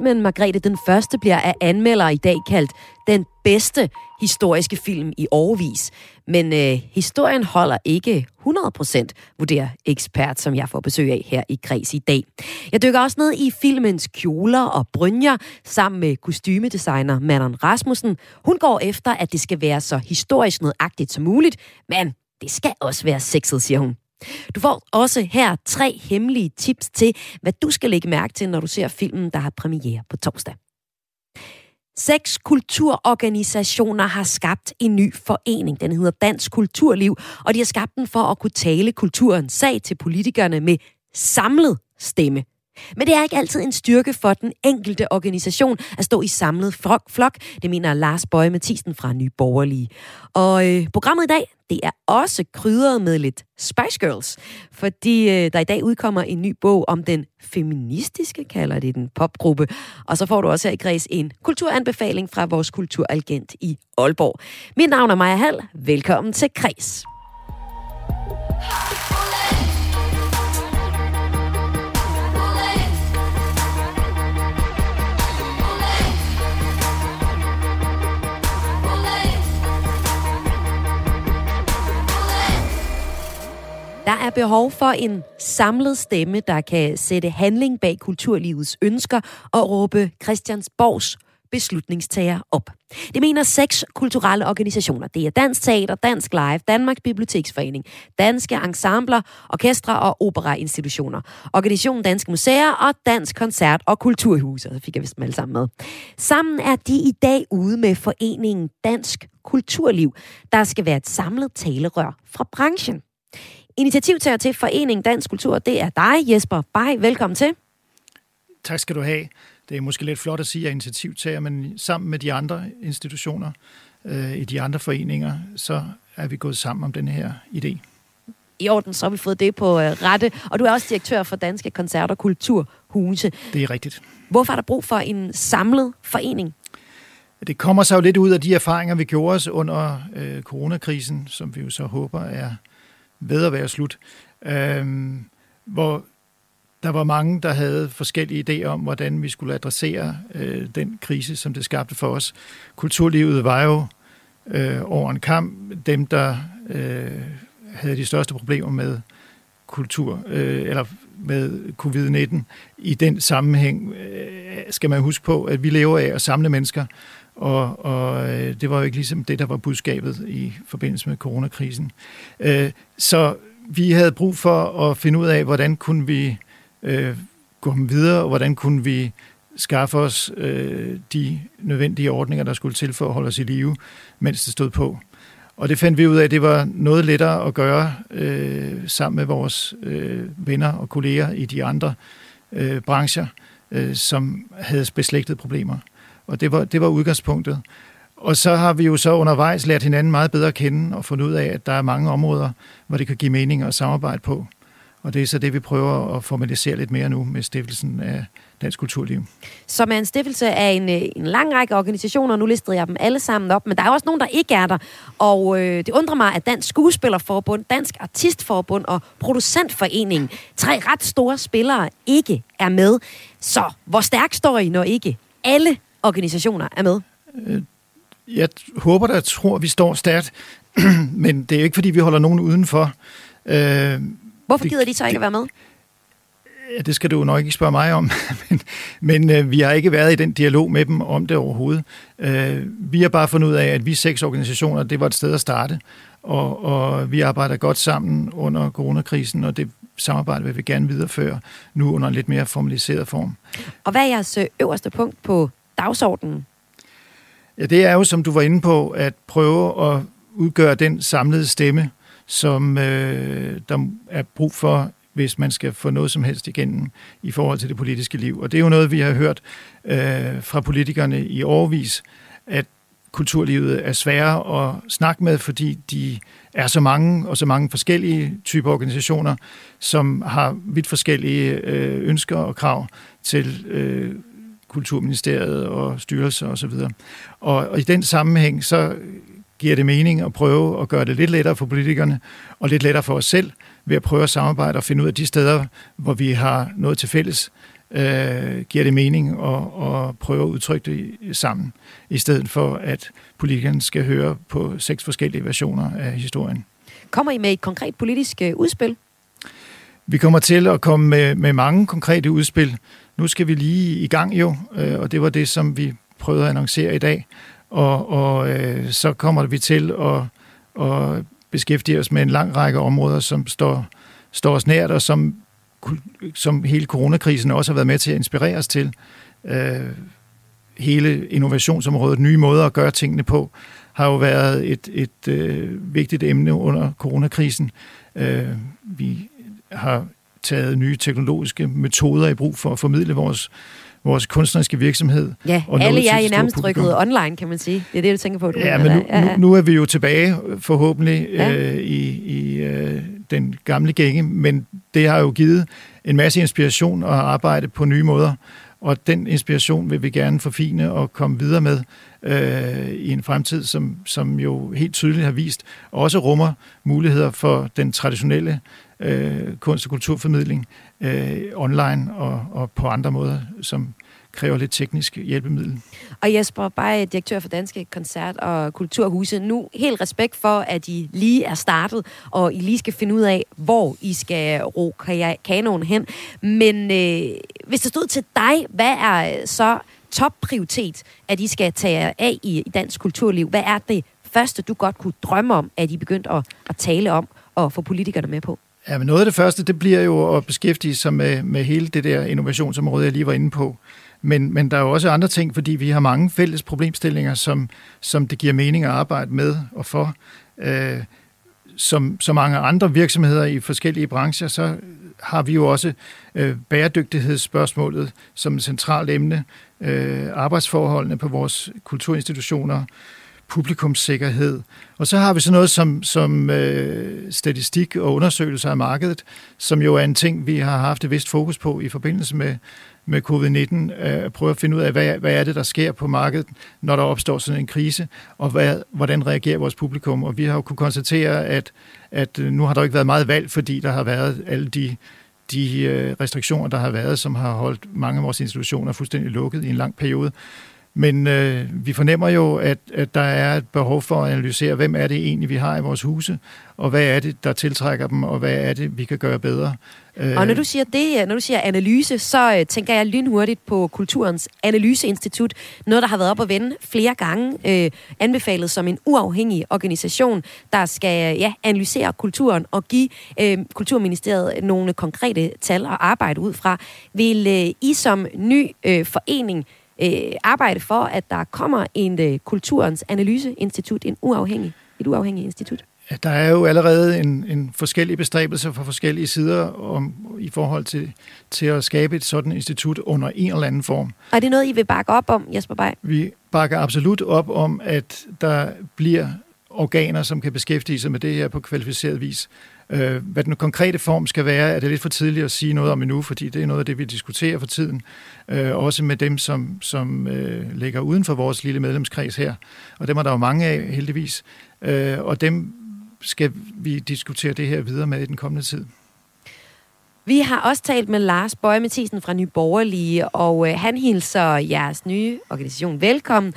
Filmen Margrethe den Første bliver af anmeldere i dag kaldt den bedste historiske film i årvis. Men øh, historien holder ikke 100%, vurderer ekspert, som jeg får besøg af her i Græs i dag. Jeg dykker også ned i filmens kjoler og brynjer sammen med kostymedesigner Manon Rasmussen. Hun går efter, at det skal være så historisk nødagtigt som muligt, men det skal også være sexet, siger hun. Du får også her tre hemmelige tips til, hvad du skal lægge mærke til, når du ser filmen, der har premiere på torsdag. Seks kulturorganisationer har skabt en ny forening. Den hedder Dansk Kulturliv, og de har skabt den for at kunne tale kulturens sag til politikerne med samlet stemme. Men det er ikke altid en styrke for den enkelte organisation at stå i samlet flok. Det mener Lars Bøje Mathisen fra Nye Borgerlige. Og øh, programmet i dag, det er også krydret med lidt Spice Girls, fordi øh, der i dag udkommer en ny bog om den feministiske, kalder det den popgruppe. Og så får du også her i Græs en kulturanbefaling fra vores kulturagent i Aalborg. Mit navn er Maja Hall. Velkommen til Græs. Der er behov for en samlet stemme, der kan sætte handling bag kulturlivets ønsker og råbe Christiansborgs beslutningstager op. Det mener seks kulturelle organisationer. Det er Dansk Teater, Dansk Live, Danmarks Biblioteksforening, Danske Ensembler, Orkestre og Operainstitutioner, Organisationen Danske Museer og Dansk Koncert- og Kulturhus. Så fik jeg vist dem alle sammen med. Sammen er de i dag ude med foreningen Dansk Kulturliv, der skal være et samlet talerør fra branchen. Initiativtager til Foreningen Dansk Kultur, det er dig, Jesper Bay. Velkommen til. Tak skal du have. Det er måske lidt flot at sige, at jeg er initiativtager, men sammen med de andre institutioner øh, i de andre foreninger, så er vi gået sammen om den her idé. I orden, så har vi fået det på øh, rette. Og du er også direktør for Danske Koncert- og Kulturhuse. Det er rigtigt. Hvorfor er der brug for en samlet forening? Det kommer så jo lidt ud af de erfaringer, vi gjorde os under øh, coronakrisen, som vi jo så håber er ved at være slut, øh, hvor der var mange, der havde forskellige idéer om, hvordan vi skulle adressere øh, den krise, som det skabte for os. Kulturlivet var jo øh, over en kamp dem, der øh, havde de største problemer med kultur, øh, eller med covid-19. I den sammenhæng øh, skal man huske på, at vi lever af at samle mennesker, og, og øh, det var jo ikke ligesom det, der var budskabet i forbindelse med coronakrisen. Øh, så vi havde brug for at finde ud af, hvordan kunne vi øh, gå videre, og hvordan kunne vi skaffe os øh, de nødvendige ordninger, der skulle til for at holde os i live, mens det stod på. Og det fandt vi ud af, at det var noget lettere at gøre øh, sammen med vores øh, venner og kolleger i de andre øh, brancher, øh, som havde beslægtede problemer. Og det var, det var udgangspunktet. Og så har vi jo så undervejs lært hinanden meget bedre at kende og fundet ud af, at der er mange områder, hvor det kan give mening at samarbejde på. Og det er så det, vi prøver at formalisere lidt mere nu med stiftelsen af Dansk Kulturliv. Som er en stiftelse af en, øh, en lang række organisationer, nu listede jeg dem alle sammen op, men der er også nogen, der ikke er der. Og øh, det undrer mig, at Dansk Skuespillerforbund, Dansk Artistforbund og Producentforeningen, tre ret store spillere, ikke er med. Så hvor stærk står I, når ikke alle organisationer er med? Øh, jeg håber da, tror, vi står stærkt, men det er jo ikke, fordi vi holder nogen udenfor. Øh, Hvorfor gider de så ikke at være med? Ja, det skal du nok ikke spørge mig om, men, men øh, vi har ikke været i den dialog med dem om det overhovedet. Øh, vi har bare fundet ud af, at vi seks organisationer, det var et sted at starte, og, og vi arbejder godt sammen under coronakrisen, og det samarbejde vil vi gerne videreføre nu under en lidt mere formaliseret form. Og hvad er jeres øh, øverste punkt på dagsordenen? Ja, det er jo, som du var inde på, at prøve at udgøre den samlede stemme, som øh, der er brug for, hvis man skal få noget som helst igennem i forhold til det politiske liv. Og det er jo noget, vi har hørt øh, fra politikerne i årvis, at kulturlivet er svære at snakke med, fordi de er så mange og så mange forskellige typer organisationer, som har vidt forskellige øh, ønsker og krav til øh, Kulturministeriet og styrelser osv. Og, og i den sammenhæng, så giver det mening at prøve at gøre det lidt lettere for politikerne, og lidt lettere for os selv, ved at prøve at samarbejde og finde ud af de steder, hvor vi har noget til fælles, øh, giver det mening at, at prøve at udtrykke det sammen, i stedet for at politikerne skal høre på seks forskellige versioner af historien. Kommer I med et konkret politisk øh, udspil? Vi kommer til at komme med, med mange konkrete udspil. Nu skal vi lige i gang jo, øh, og det var det, som vi prøvede at annoncere i dag. Og, og øh, så kommer vi til at, at beskæftige os med en lang række områder, som står, står os nært, og som, som hele coronakrisen også har været med til at inspirere os til. Øh, hele innovationsområdet, nye måder at gøre tingene på, har jo været et, et øh, vigtigt emne under coronakrisen. Øh, vi har taget nye teknologiske metoder i brug for at formidle vores vores kunstneriske virksomhed. Ja, og alle jer er nærmest rykket online, kan man sige. Det er det, du tænker på. Du ja, men nu, ja, ja. Nu, nu er vi jo tilbage, forhåbentlig, ja. øh, i, i øh, den gamle gænge, men det har jo givet en masse inspiration og arbejde på nye måder, og den inspiration vil vi gerne forfine og komme videre med øh, i en fremtid, som, som jo helt tydeligt har vist, også rummer muligheder for den traditionelle øh, kunst- og kulturformidling øh, online og, og på andre måder, som kræver lidt teknisk hjælpemiddel. Og Jesper bare direktør for Danske Koncert- og Kulturhuse. Nu helt respekt for, at I lige er startet, og I lige skal finde ud af, hvor I skal ro kanonen hen. Men øh, hvis det stod til dig, hvad er så topprioritet, at I skal tage af i, i dansk kulturliv? Hvad er det første, du godt kunne drømme om, at I begyndte at, at tale om og få politikerne med på? Ja, men noget af det første, det bliver jo at beskæftige sig med, med hele det der innovationsområde, jeg lige var inde på. Men, men der er jo også andre ting, fordi vi har mange fælles problemstillinger, som, som det giver mening at arbejde med og for. Øh, som så mange andre virksomheder i forskellige brancher, så har vi jo også øh, bæredygtighedsspørgsmålet som et centralt emne, øh, arbejdsforholdene på vores kulturinstitutioner, publikumssikkerhed. Og så har vi så noget som, som øh, statistik og undersøgelser af markedet, som jo er en ting, vi har haft et vist fokus på i forbindelse med, med covid-19, øh, at prøve at finde ud af, hvad, hvad er det, der sker på markedet, når der opstår sådan en krise, og hvad, hvordan reagerer vores publikum. Og vi har jo kunne konstatere, at, at øh, nu har der ikke været meget valg, fordi der har været alle de de øh, restriktioner, der har været, som har holdt mange af vores institutioner fuldstændig lukket i en lang periode. Men øh, vi fornemmer jo, at, at der er et behov for at analysere, hvem er det egentlig, vi har i vores huse, og hvad er det, der tiltrækker dem, og hvad er det, vi kan gøre bedre. Øh, og når du siger det, når du siger analyse, så øh, tænker jeg lynhurtigt på Kulturens Analyseinstitut. Noget, der har været op at vende flere gange, øh, anbefalet som en uafhængig organisation, der skal ja, analysere kulturen og give øh, Kulturministeriet nogle konkrete tal at arbejde ud fra. Vil øh, I som ny øh, forening øh, arbejde for, at der kommer en øh, kulturens analyseinstitut, en uafhængig, et uafhængigt institut? Ja, der er jo allerede en, en forskellig bestræbelse fra forskellige sider om, i forhold til, til at skabe et sådan institut under en eller anden form. Og er det noget, I vil bakke op om, Jesper Bay? Vi bakker absolut op om, at der bliver organer, som kan beskæftige sig med det her på kvalificeret vis. Øh, hvad den konkrete form skal være, er det lidt for tidligt at sige noget om endnu, fordi det er noget af det, vi diskuterer for tiden. Øh, også med dem, som, som øh, ligger uden for vores lille medlemskreds her. Og dem er der jo mange af, heldigvis. Øh, og dem skal vi diskutere det her videre med i den kommende tid. Vi har også talt med Lars Bøje Mathisen fra Nye Borgerlige, og øh, han hilser jeres nye organisation velkommen,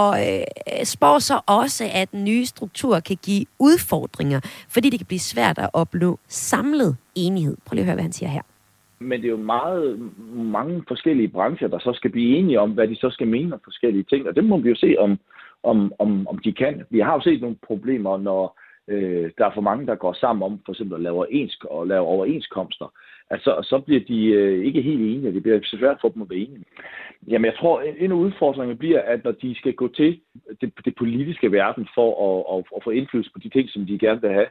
og øh, spår så også, at den nye struktur kan give udfordringer, fordi det kan blive svært at opnå samlet enighed. Prøv lige at høre, hvad han siger her. Men det er jo meget, mange forskellige brancher, der så skal blive enige om, hvad de så skal mene om forskellige ting, og det må vi jo se, om, om, om, om de kan. Vi har jo set nogle problemer, når øh, der er for mange, der går sammen om for eksempel at lave, ensk, og lave overenskomster altså, så bliver de øh, ikke helt enige. Det bliver svært for dem at være enige. Jamen, jeg tror, en af udfordringerne bliver, at når de skal gå til det, det politiske verden for at, at, at få indflydelse på de ting, som de gerne vil have,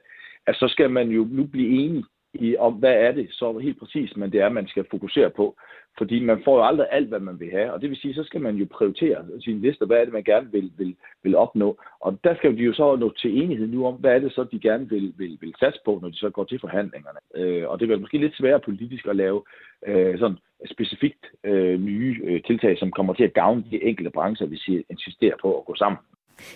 at så skal man jo nu blive enige i, om, hvad er det så helt præcis, men det er, man skal fokusere på. Fordi man får jo aldrig alt, hvad man vil have, og det vil sige, så skal man jo prioritere sin liste, hvad er det, man gerne vil, vil, vil opnå. Og der skal de jo så nå til enighed nu om, hvad er det så, de gerne vil, vil, vil satse på, når de så går til forhandlingerne. Øh, og det bliver måske lidt sværere politisk at lave øh, sådan specifikt øh, nye øh, tiltag, som kommer til at gavne de enkelte brancher, hvis de insisterer på at gå sammen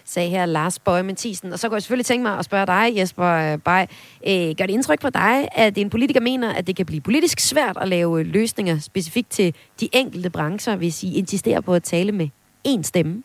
sagde her Lars Bøje Mathisen. Og så kunne jeg selvfølgelig tænke mig at spørge dig, Jesper øh, Øh, gør det indtryk på dig, at en politiker mener, at det kan blive politisk svært at lave løsninger specifikt til de enkelte brancher, hvis I insisterer på at tale med én stemme?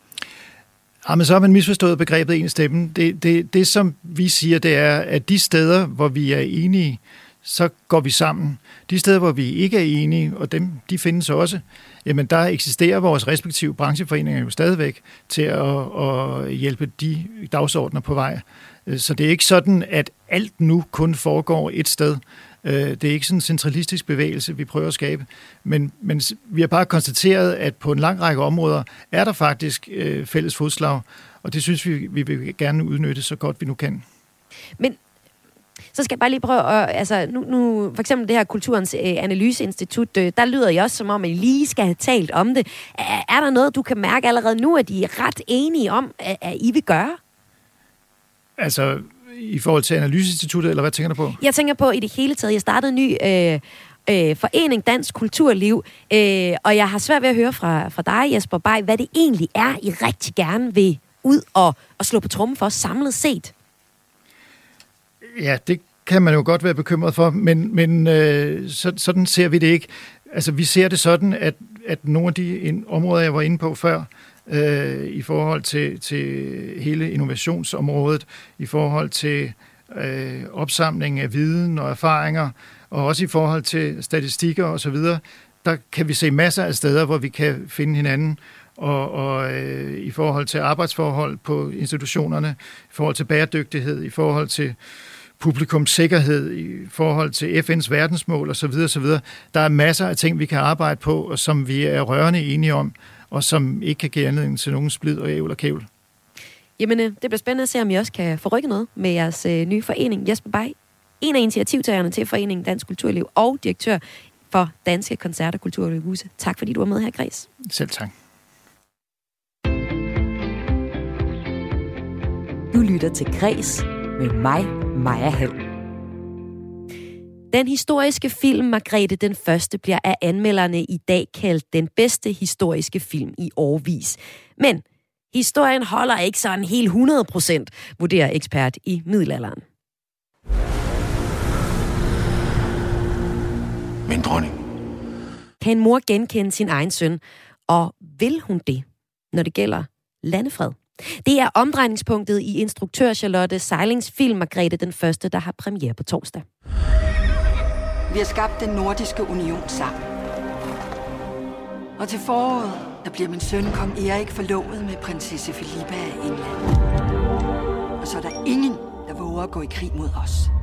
Jamen, så har man misforstået begrebet en stemme. Det, det, det, som vi siger, det er, at de steder, hvor vi er enige, så går vi sammen. De steder, hvor vi ikke er enige, og dem, de findes også, jamen der eksisterer vores respektive brancheforeninger jo stadigvæk til at, at hjælpe de dagsordner på vej. Øh, så det er ikke sådan, at alt nu kun foregår et sted. Øh, det er ikke sådan en centralistisk bevægelse, vi prøver at skabe. Men, men vi har bare konstateret, at på en lang række områder er der faktisk øh, fælles fodslag, og det synes vi, vi vil gerne udnytte så godt vi nu kan. Men så skal jeg bare lige prøve at, altså nu, nu for eksempel det her Kulturens øh, Analyseinstitut, øh, der lyder jeg også som om, at I lige skal have talt om det. Er, er der noget, du kan mærke allerede nu, at de er ret enige om, at, at I vil gøre? Altså, i forhold til Analyseinstituttet, eller hvad tænker du på? Jeg tænker på i det hele taget. Jeg startede en ny øh, øh, forening Dansk Kulturliv, øh, og jeg har svært ved at høre fra, fra dig, Jesper Bay, hvad det egentlig er, I rigtig gerne vil ud og, og slå på trummen for samlet set. Ja, det kan man jo godt være bekymret for, men, men øh, så, sådan ser vi det ikke. Altså, vi ser det sådan, at, at nogle af de in, områder, jeg var inde på før, øh, i forhold til, til hele innovationsområdet, i forhold til øh, opsamling af viden og erfaringer, og også i forhold til statistikker osv., der kan vi se masser af steder, hvor vi kan finde hinanden, og, og øh, i forhold til arbejdsforhold på institutionerne, i forhold til bæredygtighed, i forhold til øh, publikums sikkerhed i forhold til FN's verdensmål osv. osv. Der er masser af ting, vi kan arbejde på, og som vi er rørende enige om, og som ikke kan give anledning til nogen splid og ævl og kævl. Jamen, øh, det bliver spændende at se, om I også kan få rykket noget med jeres øh, nye forening. Jesper Bay, en af initiativtagerne til Foreningen Dansk Kulturliv og direktør for Danske Koncerter og Kulturhuse. Tak fordi du var med her, Græs. Selv tak. Du lytter til Græs med mig, Maja Hall. Den historiske film Margrethe den Første bliver af anmelderne i dag kaldt den bedste historiske film i årvis. Men historien holder ikke sådan helt 100 procent, vurderer ekspert i middelalderen. Min dronning. Kan en mor genkende sin egen søn, og vil hun det, når det gælder landefred? Det er omdrejningspunktet i instruktør Charlotte Seilings film Margrethe den Første, der har premiere på torsdag. Vi har skabt den nordiske union sammen. Og til foråret, der bliver min søn kong Erik forlovet med prinsesse Filippa af England. Og så er der ingen, der våger at gå i krig mod os.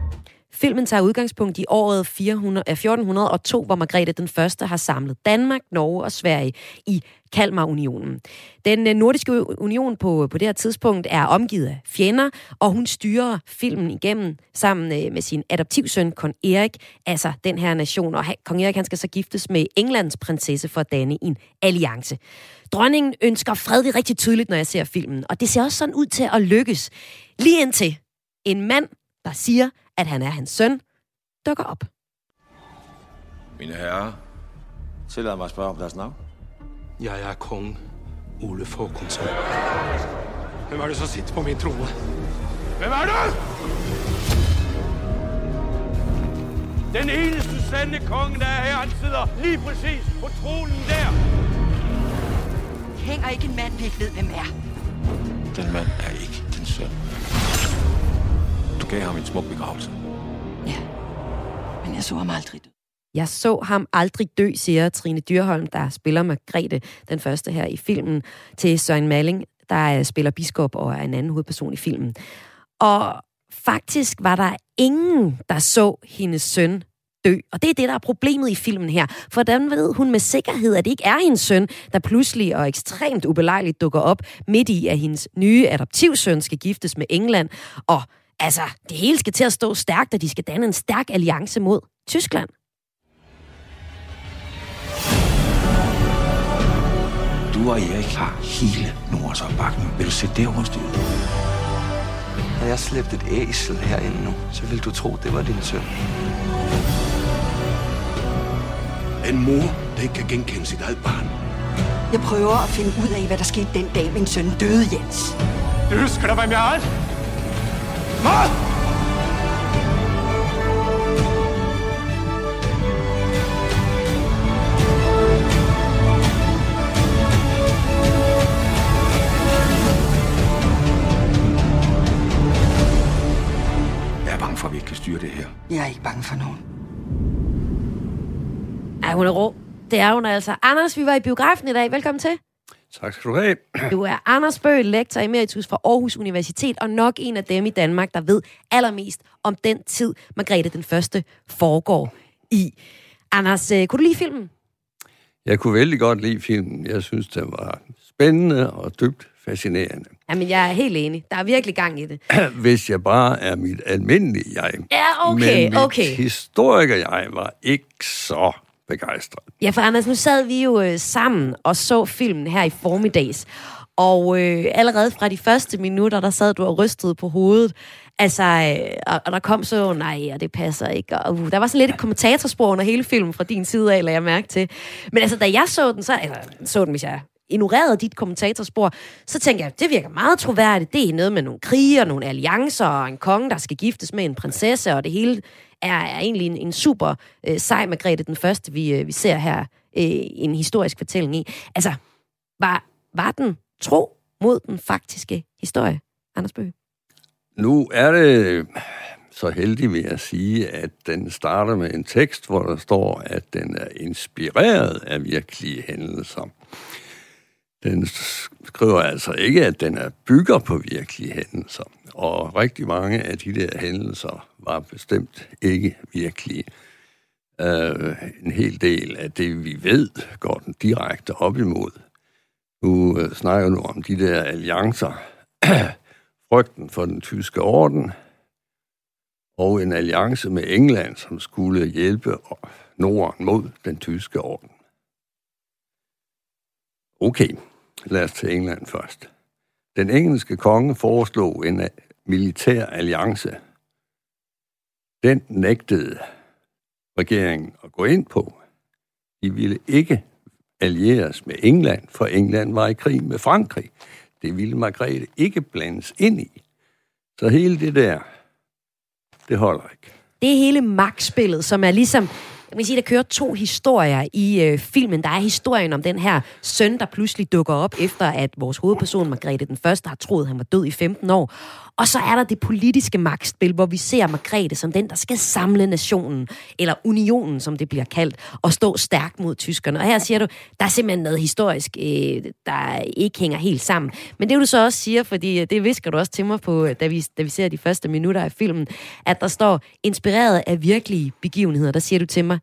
Filmen tager udgangspunkt i året 400, 1402, hvor Margrethe den Første har samlet Danmark, Norge og Sverige i Kalmarunionen. Den øh, nordiske union på, på det her tidspunkt er omgivet af fjender, og hun styrer filmen igennem sammen øh, med sin adoptivsøn, kong Erik, altså den her nation. Og kong Erik han skal så giftes med Englands prinsesse for at danne en alliance. Dronningen ønsker fred, det er rigtig tydeligt, når jeg ser filmen, og det ser også sådan ud til at lykkes. Lige indtil en mand, der siger, at han er hans søn, dukker op. Mine herrer, tillad mig at spørge om deres navn. Jeg er kong Ole Fåkonsson. Hvem er det, som sitter på min trone? Hvem er det? Den eneste sande konge, der er her, han sidder lige præcis på tronen der. Hænger ikke en mand, vi ikke ved, hvem er. Den mand er ikke din søn. Du gav ham en smuk begravelse. Ja, men jeg så ham aldrig dø. Jeg så ham aldrig dø, siger Trine Dyrholm, der spiller Margrethe, den første her i filmen, til Søren Malling, der spiller biskop og er en anden hovedperson i filmen. Og faktisk var der ingen, der så hendes søn dø. Og det er det, der er problemet i filmen her. For hvordan ved hun med sikkerhed, at det ikke er hendes søn, der pludselig og ekstremt ubelejligt dukker op midt i, at hendes nye adoptivsøn skal giftes med England, og Altså, det hele skal til at stå stærkt, og de skal danne en stærk alliance mod Tyskland. Du og Erik har hele Nordens opbakning. Vil du sætte det over styret? Har jeg slæbt et æsel herinde nu, så vil du tro, det var din søn. En mor, der ikke kan genkende sit eget barn. Jeg prøver at finde ud af, hvad der skete den dag, min søn døde, Jens. Du husker da hvem jeg er? Mad! Jeg er bange for, at vi ikke kan styre det her. Jeg er ikke bange for nogen. Ja, hun er rå. Det er hun altså. Anders, vi var i biografen i dag. Velkommen til. Tak skal du have. Du er Anders Bøhl, lektor emeritus fra Aarhus Universitet, og nok en af dem i Danmark, der ved allermest om den tid, Margrethe den Første foregår i. Anders, øh, kunne du lide filmen? Jeg kunne vældig godt lide filmen. Jeg synes, den var spændende og dybt fascinerende. Jamen, jeg er helt enig. Der er virkelig gang i det. Hvis jeg bare er mit almindelige jeg. Ja, okay, Men mit okay. historiker-jeg var ikke så begejstret. Ja, for Anders, nu sad vi jo øh, sammen og så filmen her i formiddags. Og øh, allerede fra de første minutter, der sad du og rystede på hovedet. Altså, øh, og, og der kom så, nej, og det passer ikke. Og, uh, der var sådan lidt et kommentatorspor under hele filmen fra din side af, lader jeg mærke til. Men altså, da jeg så den, så, eller så den, hvis jeg ignorerede dit kommentatorspor, så tænkte jeg, det virker meget troværdigt. Det er noget med nogle krige og nogle alliancer og en konge, der skal giftes med en prinsesse, og det hele er, er egentlig en, en super øh, sej Margrethe den første, vi, øh, vi ser her øh, en historisk fortælling i. Altså, var, var den tro mod den faktiske historie, Anders Bøge? Nu er det så heldig ved at sige, at den starter med en tekst, hvor der står, at den er inspireret af virkelige hændelser. Den skriver altså ikke, at den er bygger på virkelige hændelser. Og rigtig mange af de der hændelser var bestemt ikke virkelige. Uh, en hel del af det, vi ved, går den direkte op imod. Nu uh, snakker nu om de der alliancer. Frygten for den tyske orden, og en alliance med England, som skulle hjælpe Norden mod den tyske orden. Okay, lad os til England først. Den engelske konge foreslog en øh, militær alliance. Den nægtede regeringen at gå ind på. De ville ikke allieres med England, for England var i krig med Frankrig. Det ville Margrethe ikke blandes ind i. Så hele det der, det holder ikke. Det er hele magtspillet, som er ligesom... Jeg vil sige, der kører to historier i øh, filmen. Der er historien om den her søn, der pludselig dukker op, efter at vores hovedperson, Margrethe den Første, har troet, at han var død i 15 år. Og så er der det politiske magtspil, hvor vi ser Margrethe som den, der skal samle nationen, eller unionen, som det bliver kaldt, og stå stærkt mod tyskerne. Og her siger du, der er simpelthen noget historisk, øh, der ikke hænger helt sammen. Men det du så også siger, fordi øh, det visker du også til mig på, øh, da vi, da vi ser de første minutter af filmen, at der står, inspireret af virkelige begivenheder, der siger du til mig,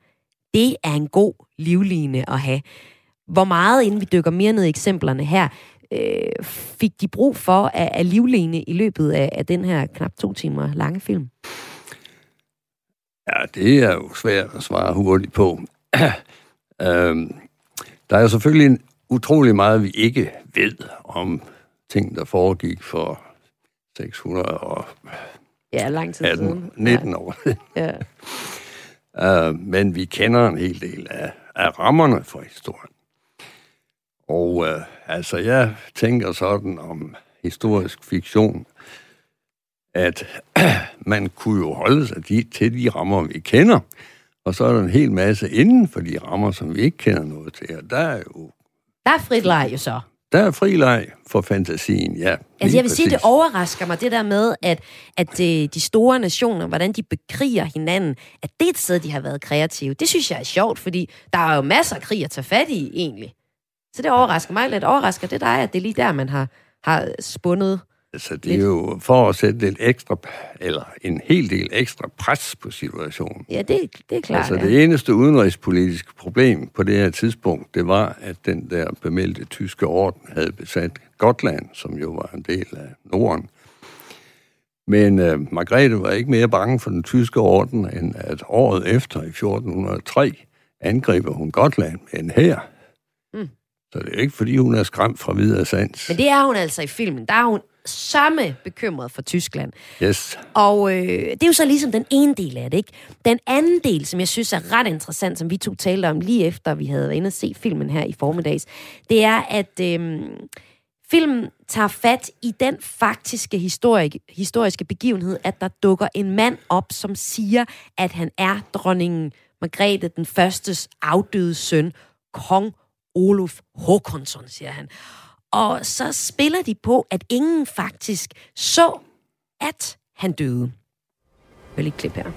det er en god livline at have. Hvor meget, inden vi dykker mere ned i eksemplerne her, øh, fik de brug for af, af livline i løbet af, af den her knap to timer lange film? Ja, det er jo svært at svare hurtigt på. øhm, der er jo selvfølgelig en utrolig meget, vi ikke ved om ting, der foregik for 600 og Ja, lang tid 18, siden. 19 ja. år. Ja. uh, men vi kender en hel del af, af rammerne for historien. Og uh, altså, jeg tænker sådan om historisk fiktion, at man kunne jo holde sig de, til de rammer, vi kender, og så er der en hel masse inden for de rammer, som vi ikke kender noget til. Og der er jo Der er frit leg jo så. der er frileg for fantasien, ja. Altså jeg vil sige, det præcis. overrasker mig, det der med, at, at øh, de store nationer, hvordan de bekriger hinanden, at det er et sted, de har været kreative. Det synes jeg er sjovt, fordi der er jo masser af krig at tage fat i, egentlig. Så det overrasker mig lidt. Overrasker det dig, at det er lige der, man har, har spundet. Altså, det er jo for at sætte lidt ekstra, eller en hel del ekstra pres på situationen. Ja, det, det er klart. Altså, ja. det eneste udenrigspolitiske problem på det her tidspunkt, det var, at den der bemeldte tyske orden havde besat Gotland, som jo var en del af Norden. Men øh, Margrethe var ikke mere bange for den tyske orden, end at året efter, i 1403, angriber hun Gotland med en hær. Så det er ikke, fordi hun er skræmt fra videre sans. Men det er hun altså i filmen. Der er hun samme bekymret for Tyskland. Yes. Og øh, det er jo så ligesom den ene del af det, ikke? Den anden del, som jeg synes er ret interessant, som vi to talte om lige efter, vi havde været inde og se filmen her i formiddags, det er, at øh, filmen tager fat i den faktiske historik, historiske begivenhed, at der dukker en mand op, som siger, at han er dronningen Margrethe den førstes afdøde søn, kong Olof Håkonsson, siger han. Og så spiller de på, at ingen faktisk så, at han døde. Jeg vil lige klip her.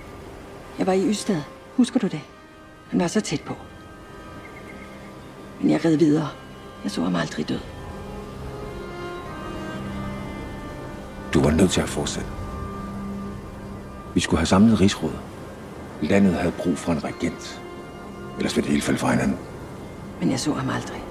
Jeg var i Ystad. Husker du det? Han var så tæt på. Men jeg red videre. Jeg så ham aldrig død. Du var nødt til at fortsætte. Vi skulle have samlet rigsråd. Landet havde brug for en regent. Ellers ville det hele falde fra hinanden. Men jeg så ham aldrig.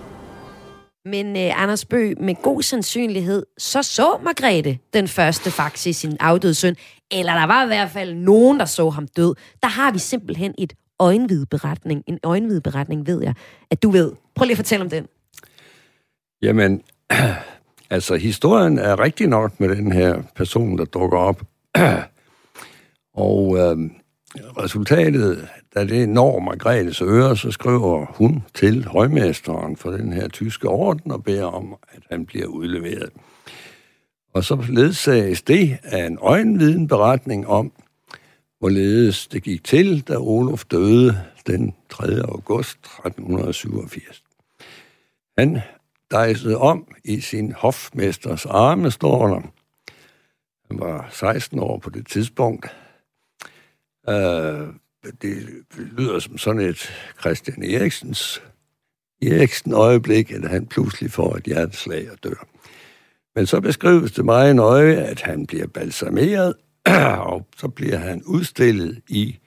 Men øh, Anders Bø, med god sandsynlighed, så så Margrethe den første faktisk sin afdøde søn. Eller der var i hvert fald nogen, der så ham død. Der har vi simpelthen et øjenvidberetning. En øjenvidberetning, ved jeg, at du ved. Prøv lige at fortælle om den. Jamen, altså historien er rigtig nok med den her person, der dukker op. Og øh, resultatet, da det når Margrethes øre, så skriver hun til højmesteren for den her tyske orden og beder om, at han bliver udleveret. Og så ledsages det af en øjenviden beretning om, hvorledes det gik til, da Olof døde den 3. august 1387. Han dejsede om i sin hofmesters arme, står der. Han var 16 år på det tidspunkt. Øh, det lyder som sådan et Christian Eriksens Eriksen øjeblik, at han pludselig får et hjerteslag og dør. Men så beskrives det meget nøje, at han bliver balsameret, og så bliver han udstillet i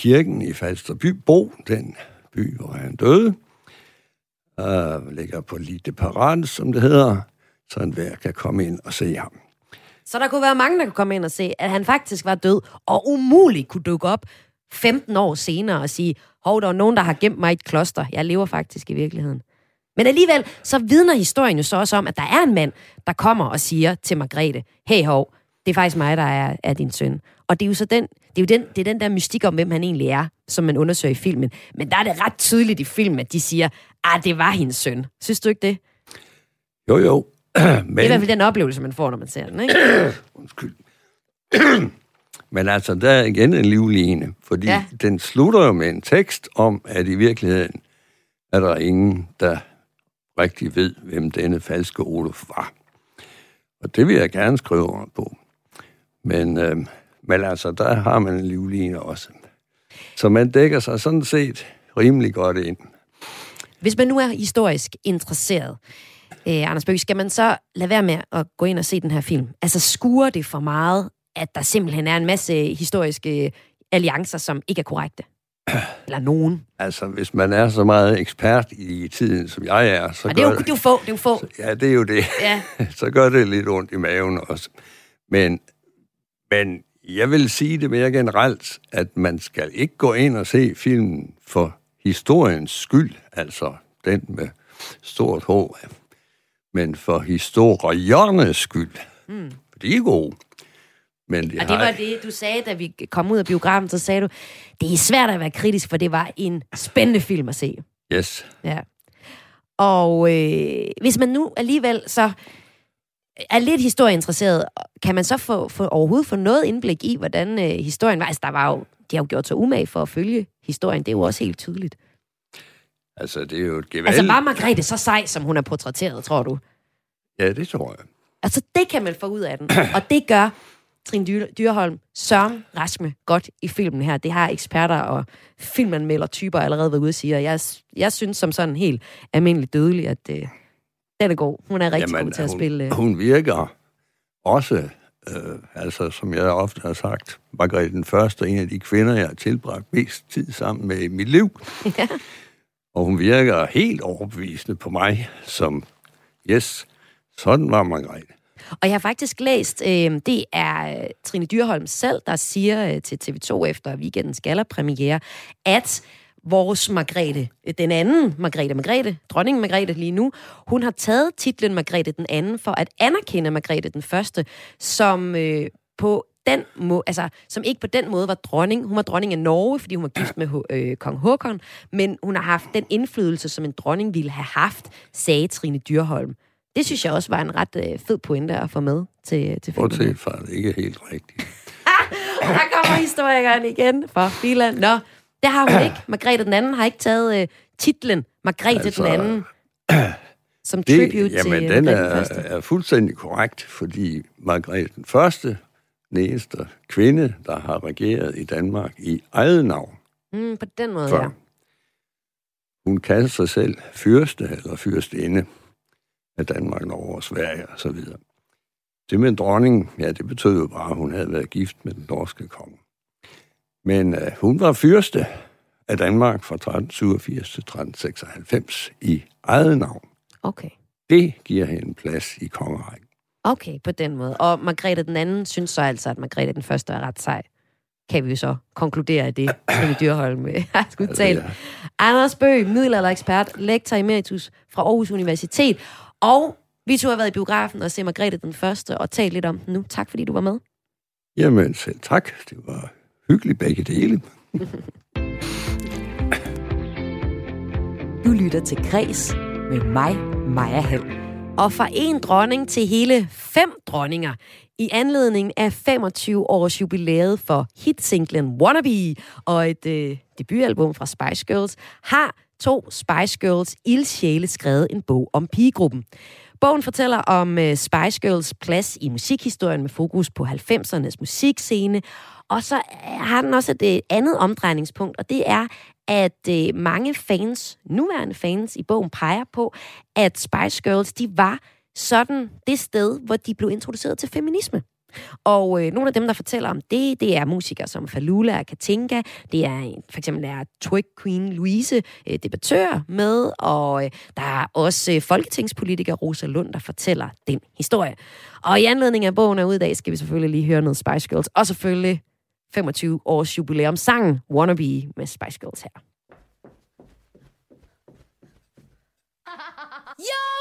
kirken i Falsterby Bo, den by, hvor han døde. Uh, ligger på Lite Parade, som det hedder, så enhver kan komme ind og se ham. Så der kunne være mange, der kunne komme ind og se, at han faktisk var død, og umuligt kunne dukke op 15 år senere og sige, hov, der er nogen, der har gemt mig i et kloster. Jeg lever faktisk i virkeligheden. Men alligevel, så vidner historien jo så også om, at der er en mand, der kommer og siger til Margrethe, hey hov, det er faktisk mig, der er, er din søn. Og det er jo så den, det er jo den, det er den der mystik om, hvem han egentlig er, som man undersøger i filmen. Men der er det ret tydeligt i filmen, at de siger, ah, det var hendes søn. Synes du ikke det? Jo, jo. Men... Det er i hvert fald den oplevelse, man får, når man ser den, ikke? Undskyld. Men altså, der er igen en livline, fordi ja. Den slutter jo med en tekst om, at i virkeligheden er der ingen, der rigtig ved, hvem denne falske Olof var. Og det vil jeg gerne skrive under på. Men, øh, men altså, der har man en livline også. Så man dækker sig sådan set rimelig godt ind. Hvis man nu er historisk interesseret, øh, Anders Bøge, skal man så lade være med at gå ind og se den her film? Altså, skuer det for meget, at der simpelthen er en masse historiske alliancer, som ikke er korrekte? Eller nogen? Altså, hvis man er så meget ekspert i tiden, som jeg er, så Og det er jo, gør det er jo få, det er jo få. Ja, det er jo det. Ja. så gør det lidt ondt i maven også. Men, men jeg vil sige det mere generelt, at man skal ikke gå ind og se filmen for historiens skyld, altså den med stort H, men for historiernes skyld. Mm. De er gode. Men de Og det var det, du sagde, da vi kom ud af biografen, så sagde du, det er svært at være kritisk, for det var en spændende film at se. Yes. Ja. Og øh, hvis man nu alligevel så er lidt historieinteresseret, kan man så få, få overhovedet få noget indblik i, hvordan øh, historien var? Altså, der var jo, de har jo gjort sig umage for at følge historien. Det er jo også helt tydeligt. Altså, det er jo et gevalg. Altså, var Margrethe så sej, som hun er portrætteret, tror du? Ja, det tror jeg. Altså, det kan man få ud af den. Og det gør Trine Dyr- Dyrholm Søren Raskme godt i filmen her. Det har eksperter og filmanmelder typer allerede været ude og sige. Og jeg, jeg synes som sådan helt almindelig dødelig, at øh, den er god. Hun er rigtig Jamen, god til at hun, spille. Øh. Hun virker også, øh, altså som jeg ofte har sagt, Margrethe den Første, en af de kvinder, jeg har tilbragt mest tid sammen med i mit liv. Ja. Og hun virker helt overbevisende på mig, som, yes, sådan var Margrethe. Og jeg har faktisk læst, øh, det er øh, Trine Dyrholm selv, der siger øh, til TV2 efter weekendens gallerpremiere, at vores Margrethe, øh, den anden Margrethe, Margrethe, dronningen Margrethe lige nu, hun har taget titlen Margrethe den anden for at anerkende Margrethe den første, som øh, på den må, altså, som ikke på den måde var dronning. Hun var dronning af Norge, fordi hun var gift med øh, kong Håkon, men hun har haft den indflydelse, som en dronning ville have haft, sagde Trine Dyrholm. Det synes jeg også var en ret øh, fed pointe at få med til, til filmen. Bortset fra, det ikke helt rigtigt. Der kommer historikeren igen fra Finland. Nå, det har hun ikke. Margrethe den anden har ikke taget øh, titlen Margrethe altså, den anden som det, tribute jamen, til den er, første. er fuldstændig korrekt, fordi Margrethe den første, den eneste kvinde, der har regeret i Danmark i eget navn. Mm, på den måde, før. ja. Hun kalder sig selv fyrste eller fyrstinde af Danmark, Norge og Sverige og så videre. Det med dronning, ja, det betød jo bare, at hun havde været gift med den norske konge. Men uh, hun var fyrste af Danmark fra 1387 til 1396 i eget navn. Okay. Det giver hende en plads i kongerækken. Okay, på den måde. Og Margrethe den anden synes så altså, at Margrethe den første er ret sej. Kan vi jo så konkludere i det, Trine Dyrholm øh, har skulle Altså, tale. ja. Anders Bøg, middelalderekspert, lektor emeritus fra Aarhus Universitet. Og vi to har været i biografen og se Margrethe den første og talt lidt om den nu. Tak fordi du var med. Jamen selv tak. Det var hyggeligt begge dele. Du lytter til Græs med mig, Maja Hall. Og fra en dronning til hele fem dronninger i anledning af 25 års jubilæet for hitsinglen Wannabe og et øh, debutalbum fra Spice Girls, har to Spice Girls ildsjæle skrevet en bog om pigegruppen. Bogen fortæller om øh, Spice Girls plads i musikhistorien med fokus på 90'ernes musikscene, og så har den også et øh, andet omdrejningspunkt, og det er, at øh, mange fans, nuværende fans i bogen, peger på, at Spice Girls, de var sådan det sted, hvor de blev introduceret til feminisme. Og øh, nogle af dem, der fortæller om det, det er musikere som Falula og Katinka. Det er for eksempel er Twig Queen Louise øh, debattør med, og øh, der er også øh, folketingspolitiker Rosa Lund, der fortæller den historie. Og i anledning af bogen er ud i dag, skal vi selvfølgelig lige høre noget Spice Girls, og selvfølgelig 25 års jubilæum sangen Wannabe med Spice Girls her. Yo,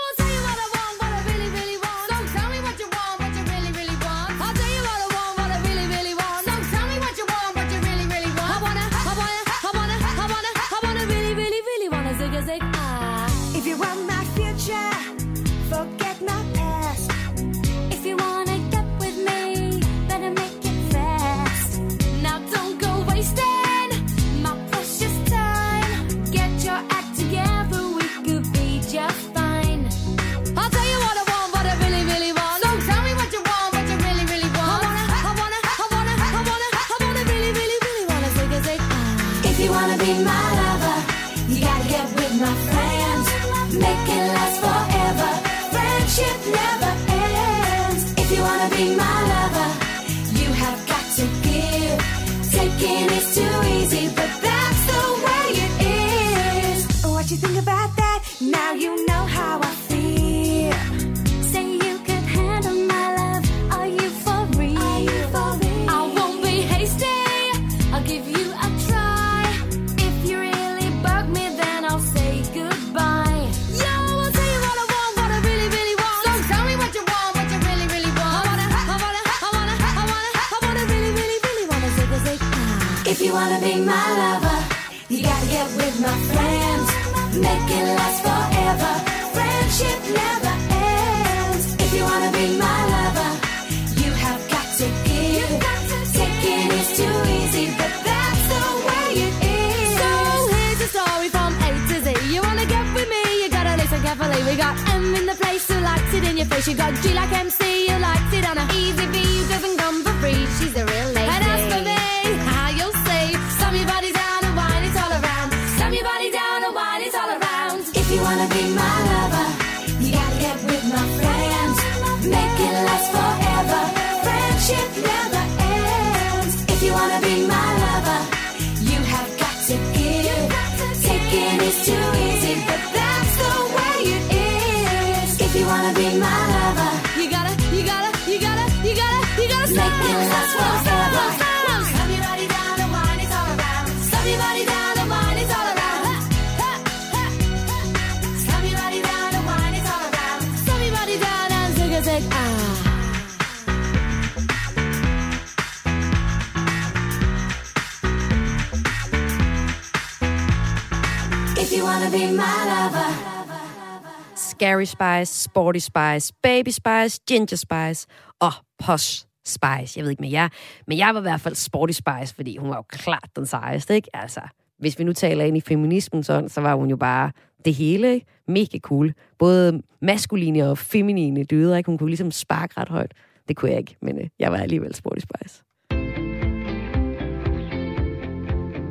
Scary Spice, Sporty Spice, Baby Spice, Ginger Spice og Posh Spice. Jeg ved ikke med jer, men jeg var i hvert fald Sporty Spice, fordi hun var jo klart den sejeste, ikke? Altså, hvis vi nu taler ind i feminismen, sådan, så var hun jo bare det hele, ikke? Mega cool. Både maskuline og feminine dyder, ikke? Hun kunne ligesom sparke ret højt. Det kunne jeg ikke, men øh, jeg var alligevel Sporty Spice.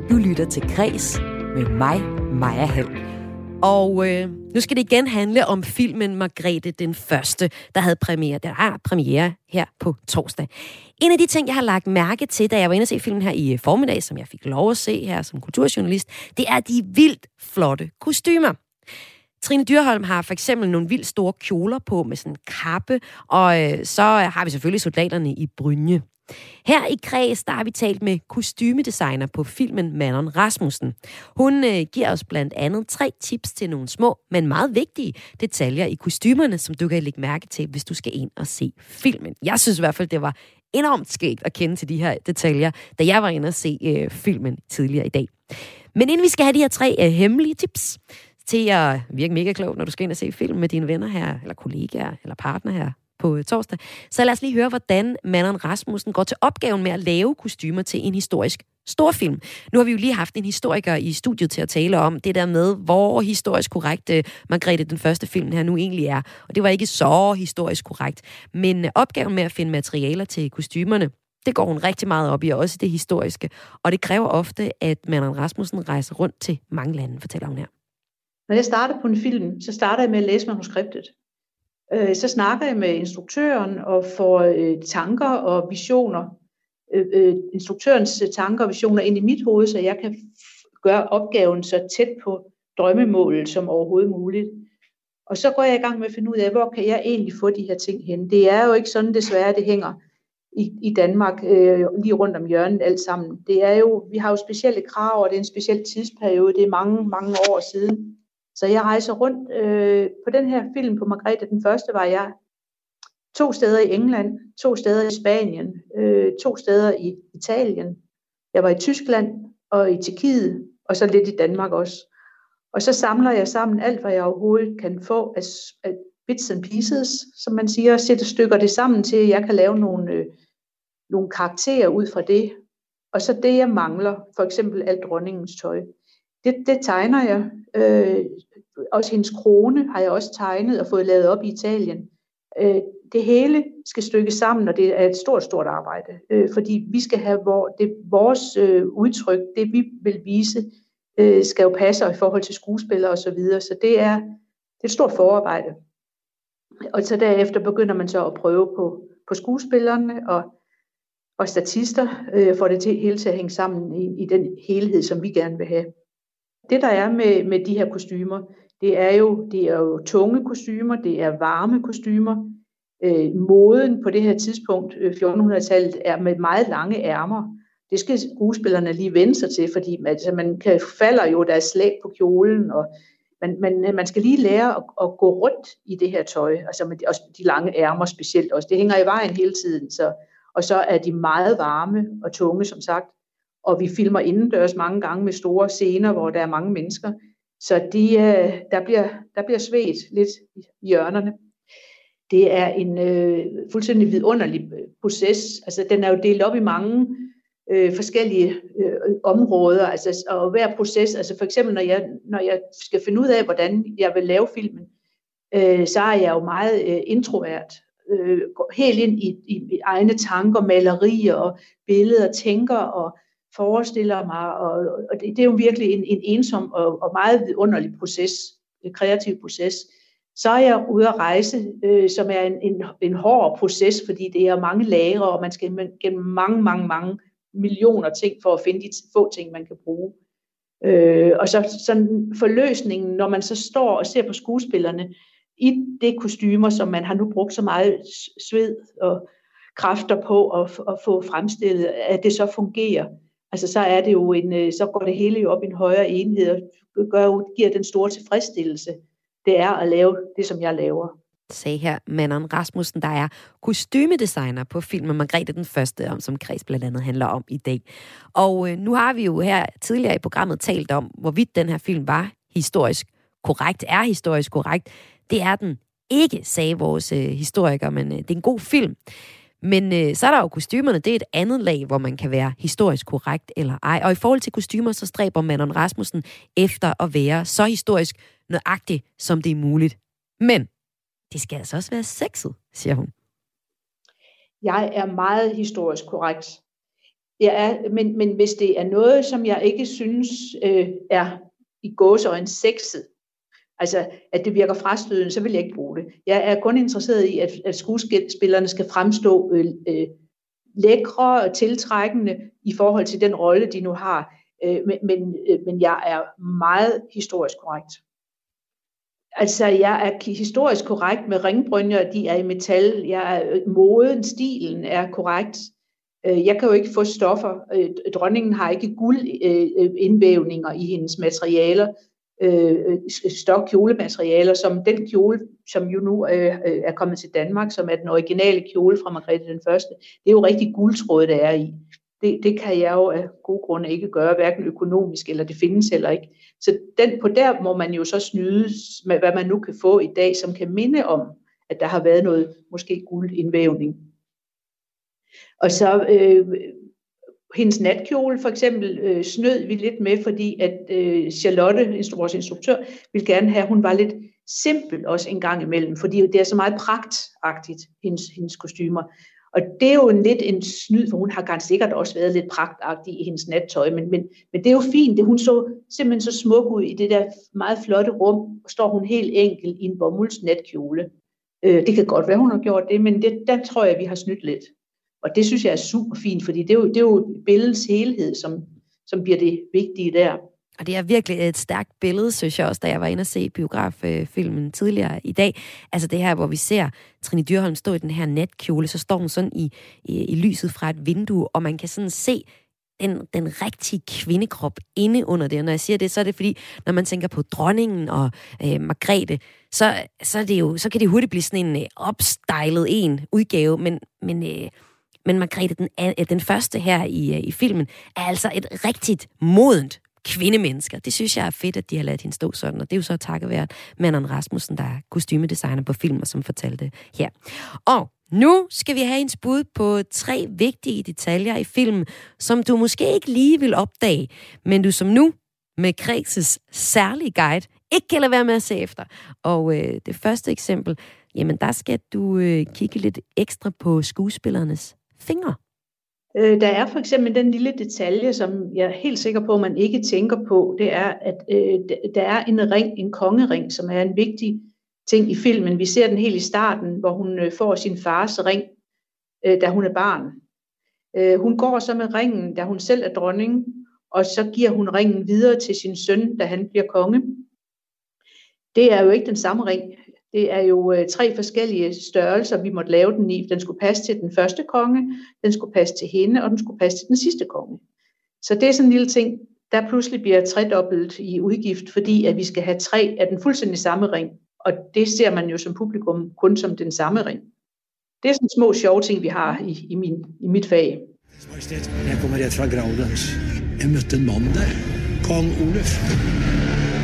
Du lytter til Græs med mig, Maja Halm. Og øh, nu skal det igen handle om filmen Margrethe den Første, der havde premiere, der har premiere her på torsdag. En af de ting, jeg har lagt mærke til, da jeg var inde og se filmen her i øh, formiddag, som jeg fik lov at se her som kulturjournalist, det er de vildt flotte kostymer. Trine Dyrholm har for eksempel nogle vildt store kjoler på med sådan en kappe, og øh, så har vi selvfølgelig soldaterne i brynje. Her i Kreds, der har vi talt med kostymedesigner på filmen Manon Rasmussen. Hun øh, giver os blandt andet tre tips til nogle små, men meget vigtige detaljer i kostymerne, som du kan lægge mærke til, hvis du skal ind og se filmen. Jeg synes i hvert fald, det var enormt skægt at kende til de her detaljer, da jeg var inde og se øh, filmen tidligere i dag. Men inden vi skal have de her tre øh, hemmelige tips til at virke mega klog, når du skal ind og se film med dine venner her, eller kollegaer, eller partner her på øh, torsdag. Så lad os lige høre, hvordan Manon Rasmussen går til opgaven med at lave kostymer til en historisk storfilm. Nu har vi jo lige haft en historiker i studiet til at tale om det der med, hvor historisk korrekt øh, Margrethe den første film her nu egentlig er. Og det var ikke så historisk korrekt. Men øh, opgaven med at finde materialer til kostymerne, det går hun rigtig meget op i, og også det historiske. Og det kræver ofte, at Manon Rasmussen rejser rundt til mange lande, fortæller hun her. Når jeg starter på en film, så starter jeg med at læse manuskriptet. Øh, Så snakker jeg med instruktøren og får øh, tanker og visioner, øh, øh, instruktørens øh, tanker og visioner ind i mit hoved, så jeg kan f- gøre opgaven så tæt på drømmemålet som overhovedet muligt. Og så går jeg i gang med at finde ud af, hvor kan jeg egentlig få de her ting hen. Det er jo ikke sådan desværre, det hænger i, i Danmark øh, lige rundt om hjørnet alt sammen. Det er jo, vi har jo specielle krav, og det er en speciel tidsperiode. Det er mange, mange år siden. Så jeg rejser rundt øh, på den her film på Margrethe den første var jeg to steder i England, to steder i Spanien, øh, to steder i Italien. Jeg var i Tyskland og i Tjekkiet, og så lidt i Danmark også. Og så samler jeg sammen alt, hvad jeg overhovedet kan få af, af bits and pieces, som man siger, sætter stykker det sammen til, at jeg kan lave nogle, øh, nogle karakterer ud fra det. Og så det, jeg mangler, for eksempel alt dronningens tøj, det, det tegner jeg. Øh, også hendes krone har jeg også tegnet og fået lavet op i Italien. Øh, det hele skal stykkes sammen, og det er et stort, stort arbejde. Øh, fordi vi skal have hvor, det, vores øh, udtryk, det vi vil vise, øh, skal jo passe i forhold til skuespillere og så videre. Så det er, det er et stort forarbejde. Og så derefter begynder man så at prøve på, på skuespillerne og, og statister, øh, for det til, hele til at hænge sammen i, i den helhed, som vi gerne vil have. Det der er med, med de her kostymer, det er jo, det er jo tunge kostymer, det er varme kostymer. Øh, moden på det her tidspunkt, øh, 1400-tallet, er med meget lange ærmer. Det skal skuespillerne lige vende sig til, fordi man, altså, man kan, falder jo, der er slag på kjolen, og man, man, man skal lige lære at, at gå rundt i det her tøj, altså med de, også de lange ærmer specielt også. Det hænger i vejen hele tiden, så, og så er de meget varme og tunge, som sagt. Og vi filmer indendørs mange gange med store scener, hvor der er mange mennesker. Så de, øh, der, bliver, der bliver svedt lidt i hjørnerne. Det er en øh, fuldstændig vidunderlig øh, proces. Altså, den er jo delt op i mange øh, forskellige øh, områder. Altså, og hver proces, altså for eksempel når jeg, når jeg skal finde ud af, hvordan jeg vil lave filmen, øh, så er jeg jo meget øh, introvert. Øh, går helt ind i, i, i egne tanker, malerier og billeder, tænker og forestiller mig. Og, og det, det er jo virkelig en, en ensom og, og meget vidunderlig proces, en kreativ proces. Så er jeg ude at rejse, øh, som er en, en, en hård proces, fordi det er mange lagre, og man skal gennem mange, mange, mange millioner ting for at finde de få ting, man kan bruge. Øh, og så sådan forløsningen, når man så står og ser på skuespillerne i det kostymer, som man har nu brugt så meget sved og kræfter på at, at få fremstillet, at det så fungerer. Altså så er det jo en, øh, så går det hele jo op i en højere enhed og gør, giver den store tilfredsstillelse. Det er at lave det, som jeg laver. sagde her Manon Rasmussen, der er kostymedesigner på filmen Margrethe den Første, om som Kreds blandt andet handler om i dag. Og øh, nu har vi jo her tidligere i programmet talt om, hvorvidt den her film var historisk korrekt, er historisk korrekt. Det er den ikke, sagde vores øh, historiker, men øh, det er en god film. Men øh, så er der jo kostymerne, det er et andet lag, hvor man kan være historisk korrekt eller ej. Og i forhold til kostymer, så stræber Manon Rasmussen efter at være så historisk nøjagtig, som det er muligt. Men det skal altså også være sexet, siger hun. Jeg er meget historisk korrekt. Jeg er, men, men hvis det er noget, som jeg ikke synes øh, er i gåseøjne sexet, altså at det virker frastødende, så vil jeg ikke bruge det. Jeg er kun interesseret i, at, at skuespillerne skal fremstå øh, øh, lækre og tiltrækkende i forhold til den rolle, de nu har. Øh, men, men, øh, men jeg er meget historisk korrekt. Altså, jeg er historisk korrekt med ringbrynjer, de er i metal. Jeg er, øh, moden, stilen er korrekt. Øh, jeg kan jo ikke få stoffer. Øh, dronningen har ikke guldindvævninger i hendes materialer, øh, øh stokkjolematerialer, som den kjole, som jo nu øh, øh, er kommet til Danmark, som er den originale kjole fra Margrethe den Første. Det er jo rigtig guldtråd, der er i. Det, det kan jeg jo af gode grunde ikke gøre, hverken økonomisk, eller det findes heller ikke. Så den, på der må man jo så snyde med, hvad man nu kan få i dag, som kan minde om, at der har været noget, måske guldindvævning. Og så øh, hendes natkjole for eksempel øh, snød vi lidt med, fordi at øh, Charlotte, vores instruktør, ville gerne have, at hun var lidt simpel også en gang imellem, fordi det er så meget pragtagtigt, hendes, hendes kostymer. Og det er jo en lidt en snyd, for hun har ganske sikkert også været lidt pragtagtig i hendes nattøj, men, men, men det er jo fint, det, hun så simpelthen så smuk ud i det der meget flotte rum, står hun helt enkel i en bomuldsnatkjole. Øh, det kan godt være, hun har gjort det, men det, der tror jeg, vi har snydt lidt. Og det synes jeg er super fint, fordi det er jo, det er jo billedets helhed, som, som bliver det vigtige der. Og det er virkelig et stærkt billede, synes jeg også, da jeg var inde og se biograffilmen tidligere i dag. Altså det her, hvor vi ser Trine Dyrholm stå i den her netkjole, så står hun sådan i, i, i lyset fra et vindue, og man kan sådan se den, den rigtige kvindekrop inde under det. Og når jeg siger det, så er det fordi, når man tænker på dronningen og øh, Margrethe, så, så, er det jo, så kan det hurtigt blive sådan en øh, opstylet en udgave, men, men øh, men Margrethe, den, den første her i, øh, i filmen, er altså et rigtigt modent kvindemennesker. Det synes jeg er fedt, at de har ladet hende stå sådan, og det er jo så takket være Manon Rasmussen, der er kostymedesigner på film, og som fortalte det her. Og nu skal vi have ens bud på tre vigtige detaljer i filmen, som du måske ikke lige vil opdage, men du som nu, med Kredses særlige guide, ikke kan lade være med at se efter. Og øh, det første eksempel, jamen der skal du øh, kigge lidt ekstra på skuespillernes fingre. Øh, Der er for eksempel den lille detalje, som jeg er helt sikker på, at man ikke tænker på, det er, at øh, der er en ring, en kongering, som er en vigtig ting i filmen. Vi ser den helt i starten, hvor hun øh, får sin fars ring, øh, da hun er barn. Øh, Hun går så med ringen, da hun selv er dronning, og så giver hun ringen videre til sin søn, da han bliver konge. Det er jo ikke den samme ring. Det er jo øh, tre forskellige størrelser, vi måtte lave den i. Den skulle passe til den første konge, den skulle passe til hende, og den skulle passe til den sidste konge. Så det er sådan en lille ting, der pludselig bliver tredobbelt i udgift, fordi at vi skal have tre af den fuldstændig samme ring. Og det ser man jo som publikum kun som den samme ring. Det er sådan små sjove ting, vi har i, i, min, i mit fag. Majestet, jeg kommer rett fra Graudens. Jeg mødte en mand der. Kong Olaf.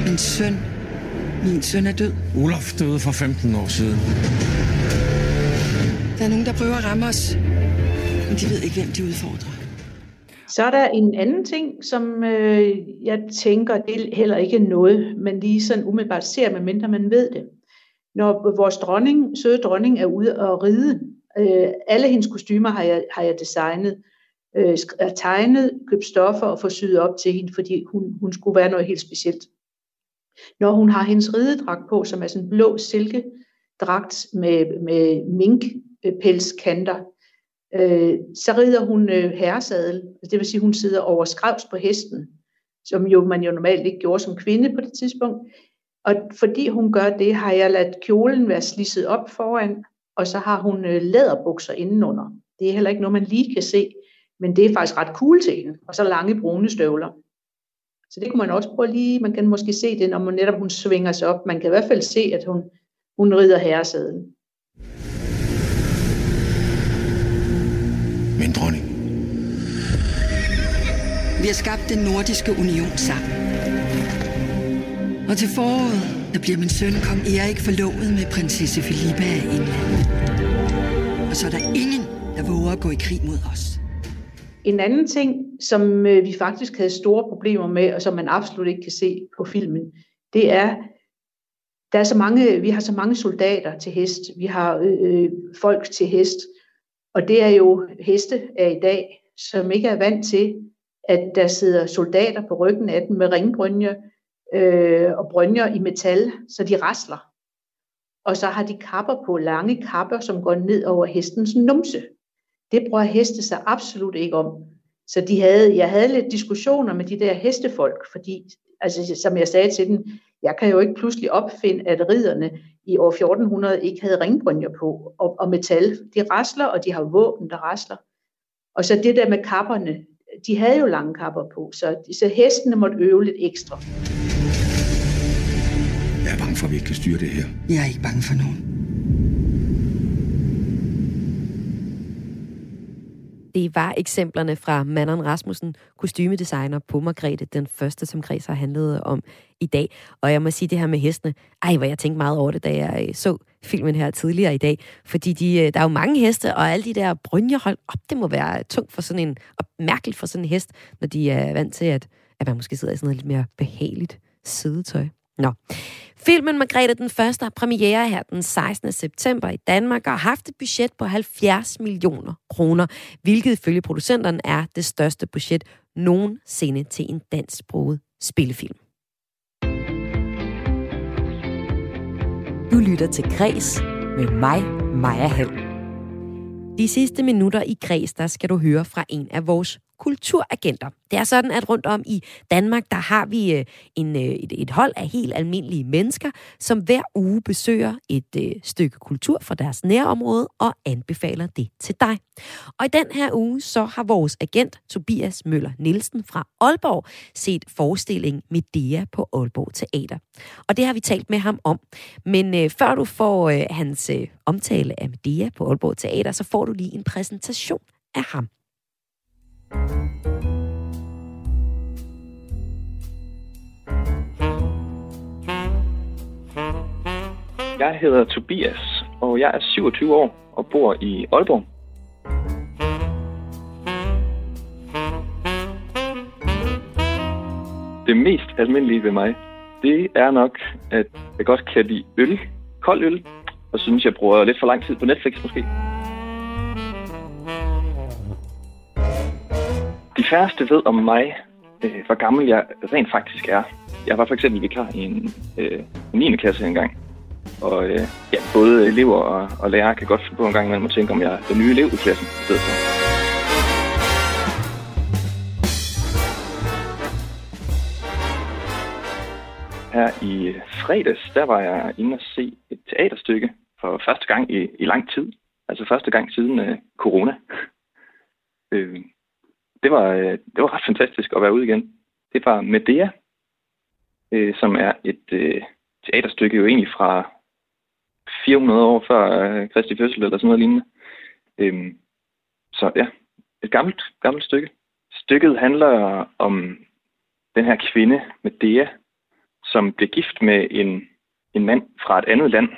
Min søn. Min søn er død. Olaf døde for 15 år siden. Der er nogen, der prøver at ramme os. Men de ved ikke, hvem de udfordrer. Så er der en anden ting, som øh, jeg tænker, det er heller ikke noget, man lige sådan umiddelbart ser, medmindre man ved det. Når vores dronning, søde dronning er ude og ride, øh, alle hendes kostymer har jeg, har jeg designet, øh, er tegnet, købt stoffer og få syet op til hende, fordi hun, hun skulle være noget helt specielt. Når hun har hendes ridedragt på, som er sådan en blå silkedragt med, med minkpelskanter, øh, så rider hun øh, herresadel. Altså, det vil sige, hun sidder over skravs på hesten, som jo man jo normalt ikke gjorde som kvinde på det tidspunkt. Og fordi hun gør det, har jeg ladt kjolen være slisset op foran, og så har hun øh, læderbukser indenunder. Det er heller ikke noget, man lige kan se, men det er faktisk ret cool til hende. Og så lange brune støvler. Så det kunne man også prøve lige, man kan måske se det, når man netop hun svinger sig op. Man kan i hvert fald se, at hun, hun rider herresadlen. Min dronning. Vi har skabt den nordiske union sammen. Og til foråret, der bliver min søn kong Erik forlovet med prinsesse Filippa af England. Og så er der ingen, der våger at gå i krig mod os. En anden ting, som øh, vi faktisk havde store problemer med, og som man absolut ikke kan se på filmen, det er, der er så mange, vi har så mange soldater til hest, vi har øh, øh, folk til hest, og det er jo heste af i dag, som ikke er vant til, at der sidder soldater på ryggen af dem med ringbrynje øh, og brynjer i metal, så de rasler. Og så har de kapper på, lange kapper, som går ned over hestens numse. Det bruger heste sig absolut ikke om. Så de havde, jeg havde lidt diskussioner med de der hestefolk, fordi, altså, som jeg sagde til dem, jeg kan jo ikke pludselig opfinde, at riderne i år 1400 ikke havde ringbrynjer på og, og metal. De rasler, og de har våben, der rasler. Og så det der med kapperne, de havde jo lange kapper på, så, så hestene måtte øve lidt ekstra. Jeg er bange for, at vi ikke kan styre det her. Jeg er ikke bange for nogen. Det var eksemplerne fra Manon Rasmussen, kostymedesigner på Margrethe, den første, som Græs har handlet om i dag. Og jeg må sige det her med hestene. Ej, hvor jeg tænkte meget over det, da jeg øh, så filmen her tidligere i dag. Fordi de, øh, der er jo mange heste, og alle de der brynjer, hold op, det må være tungt for sådan en, og mærkeligt for sådan en hest, når de er vant til, at, at man måske sidder i sådan noget lidt mere behageligt sidetøj. Nå. Filmen Margrethe den første har premiere her den 16. september i Danmark og har haft et budget på 70 millioner kroner, hvilket ifølge producenterne er det største budget nogensinde til en dansksproget spillefilm. Du lytter til Græs med mig, Maja Hall. De sidste minutter i Græs, der skal du høre fra en af vores kulturagenter. Det er sådan, at rundt om i Danmark, der har vi øh, en, øh, et, et hold af helt almindelige mennesker, som hver uge besøger et øh, stykke kultur fra deres nærområde og anbefaler det til dig. Og i den her uge, så har vores agent Tobias Møller Nielsen fra Aalborg set forestilling Medea på Aalborg Teater. Og det har vi talt med ham om. Men øh, før du får øh, hans øh, omtale af Medea på Aalborg Teater, så får du lige en præsentation af ham. Jeg hedder Tobias, og jeg er 27 år og bor i Aalborg. Det mest almindelige ved mig, det er nok, at jeg godt kan lide øl, kold øl, og synes, jeg bruger lidt for lang tid på Netflix måske. Færreste ved om mig, øh, hvor gammel jeg rent faktisk er. Jeg var for eksempel vikar i en øh, 9. klasse engang. Og øh, ja, både elever og, og lærere kan godt finde på en gang imellem at tænke, om jeg er den nye elev i klassen i stedet for. Her i fredags, der var jeg inde og se et teaterstykke for første gang i, i lang tid. Altså første gang siden øh, corona. øh, det, var, øh, det var ret fantastisk at være ude igen. Det var Medea, øh, som er et øh, teaterstykke jo egentlig fra 400 år før øh, Kristi fødsel eller sådan noget lignende. Øhm, så ja, et gammelt, gammelt stykke. Stykket handler om den her kvinde, Medea, som blev gift med en, en mand fra et andet land.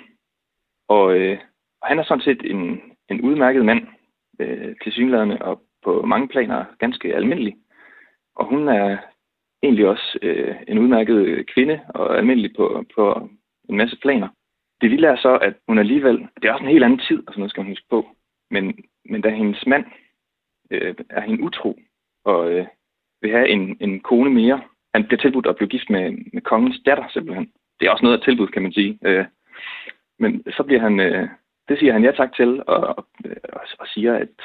Og, øh, og han er sådan set en, en udmærket mand, øh, til synlædende og på mange planer ganske almindelig. Og hun er egentlig også øh, en udmærket øh, kvinde og almindelig på, på en masse planer. Det vilde er så, at hun alligevel, det er også en helt anden tid, og sådan noget skal man huske på, men, men da hendes mand øh, er hende utro, og øh, vil have en, en kone mere, han bliver tilbudt at blive gift med, med kongens datter simpelthen. Det er også noget af tilbud, kan man sige. Øh, men så bliver han, øh, det siger han ja tak til, og, og, og, og siger, at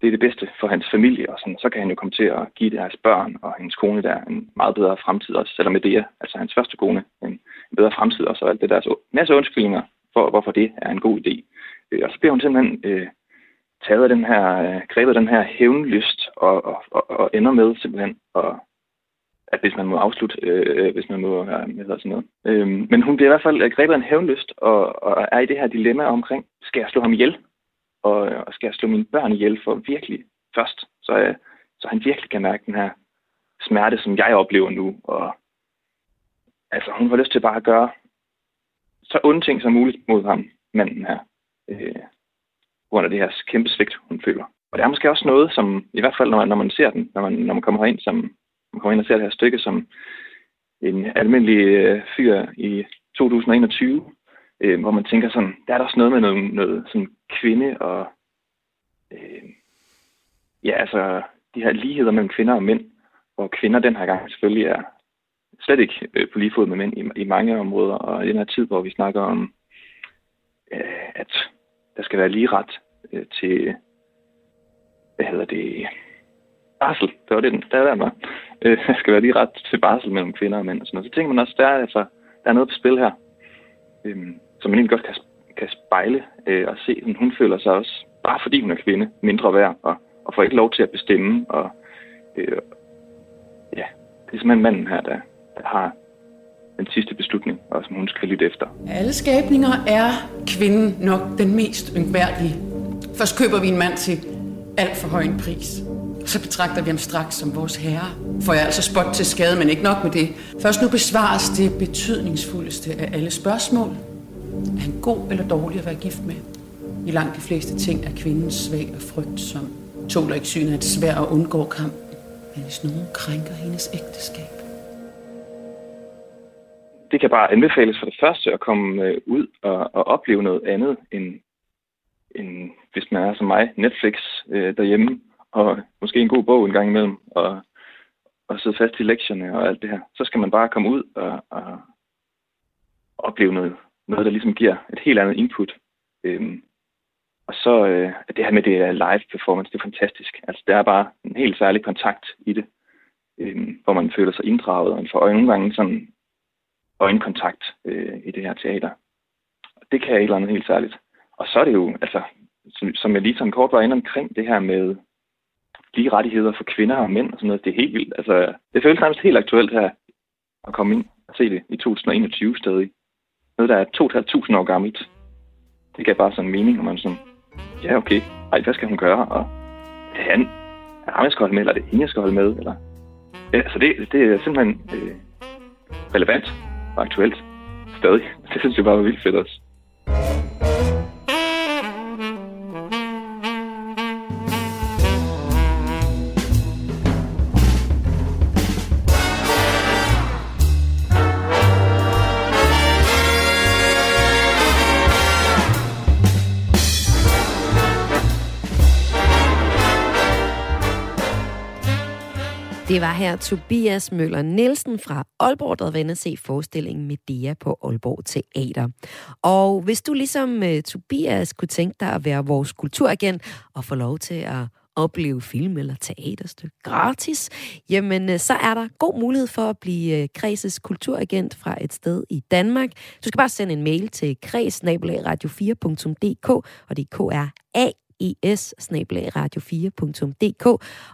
det er det bedste for hans familie, og sådan, så kan han jo komme til at give deres børn og hendes kone der en meget bedre fremtid også, selvom det det, altså hans første kone, en, en bedre fremtid også, og alt det der. Så masse undskyldninger for, hvorfor det er en god idé. Øh, og så bliver hun simpelthen øh, taget af den her, øh, grebet af den her hævnlyst, og, og, og, og ender med simpelthen at at hvis man må afslutte, øh, øh hvis man må, øh, hvad sådan noget. Øh, men hun bliver i hvert fald øh, grebet af en hævnlyst, og, og er i det her dilemma omkring, skal jeg slå ham ihjel? Og, og skal jeg slå mine børn ihjel for virkelig først, så, øh, så han virkelig kan mærke den her smerte, som jeg oplever nu, og altså, hun får lyst til bare at gøre så onde ting som muligt mod ham, manden her. Øh, grund af det her kæmpe svigt, hun føler. Og det er måske også noget, som i hvert fald, når man, når man ser den, når man, når man kommer ind som man kommer ind og ser det her stykke som en almindelig øh, fyr i 2021, øh, hvor man tænker sådan, der er der også noget med noget, noget sådan kvinde og øh, ja, altså de her ligheder mellem kvinder og mænd, hvor kvinder den her gang selvfølgelig er slet ikke øh, på lige fod med mænd i, i mange områder, og i den her tid, hvor vi snakker om, øh, at der skal være lige ret øh, til, hvad hedder det, barsel. Det var det, den, der, der var. Øh, der skal være lige ret til barsel mellem kvinder og mænd og sådan noget. Så tænker man også, der er, altså, der er noget på spil her, øh, som man egentlig godt kan, kan spejle øh, og se. Sådan, hun føler sig også, bare fordi hun er kvinde, mindre værd, og, og får ikke lov til at bestemme. Og, øh, ja, det er simpelthen manden her, der, der har den sidste beslutning, og som hun skal lytte efter. Alle skabninger er kvinden nok den mest yngværdige. Først køber vi en mand til alt for høj en pris. Så betragter vi ham straks som vores herre. For jeg er altså spot til skade, men ikke nok med det. Først nu besvares det betydningsfuldeste af alle spørgsmål. Er han god eller dårlig at være gift med? I langt de fleste ting er kvinden svag og frygt, som tåler ikke synet af et svær og undgår kamp. Men hvis nogen krænker hendes ægteskab, det kan bare anbefales for det første at komme øh, ud og, og opleve noget andet, end, end hvis man er som mig, Netflix øh, derhjemme, og måske en god bog en gang imellem, og, og sidde fast i lektierne og alt det her. Så skal man bare komme ud og, og opleve noget, noget, der ligesom giver et helt andet input. Øhm, og så øh, det her med det live performance, det er fantastisk. Altså, der er bare en helt særlig kontakt i det, øhm, hvor man føler sig inddraget, og man får nogle gange sådan øjenkontakt øh, i det her teater. Det kan et eller andet helt særligt. Og så er det jo, altså, som, som jeg lige sådan kort var inde omkring, det her med lige rettigheder for kvinder og mænd og sådan noget, det er helt vildt. Altså, det føles nærmest helt aktuelt her at komme ind og se det i 2021 stadig. Noget, der er 2.500 år gammelt. Det gav bare sådan en mening, og man sådan, ja okay, ej, hvad skal hun gøre? Og er han, er ham, jeg skal holde med, eller er det hende, jeg skal holde med? Eller? Ja, altså det, det er simpelthen øh, relevant og aktuelt stadig. Det synes jeg bare var vildt fedt også. Det var her Tobias Møller Nielsen fra Aalborg, der var se forestillingen Medea på Aalborg Teater. Og hvis du ligesom uh, Tobias kunne tænke dig at være vores kulturagent og få lov til at opleve film eller teaterstykke gratis, jamen øh, så er der god mulighed for at blive øh, Kreses kulturagent fra et sted i Danmark. Du skal bare sende en mail til kreds4.dk, og det er k r a es radio4.dk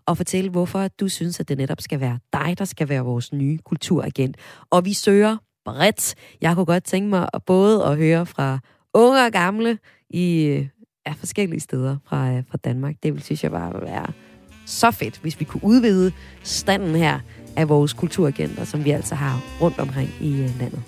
og fortælle, hvorfor du synes, at det netop skal være dig, der skal være vores nye kulturagent. Og vi søger bredt. Jeg kunne godt tænke mig at både at høre fra unge og gamle i ja, forskellige steder fra, øh, fra Danmark. Det vil synes jeg bare være så fedt, hvis vi kunne udvide standen her af vores kulturagenter, som vi altså har rundt omkring i øh, landet.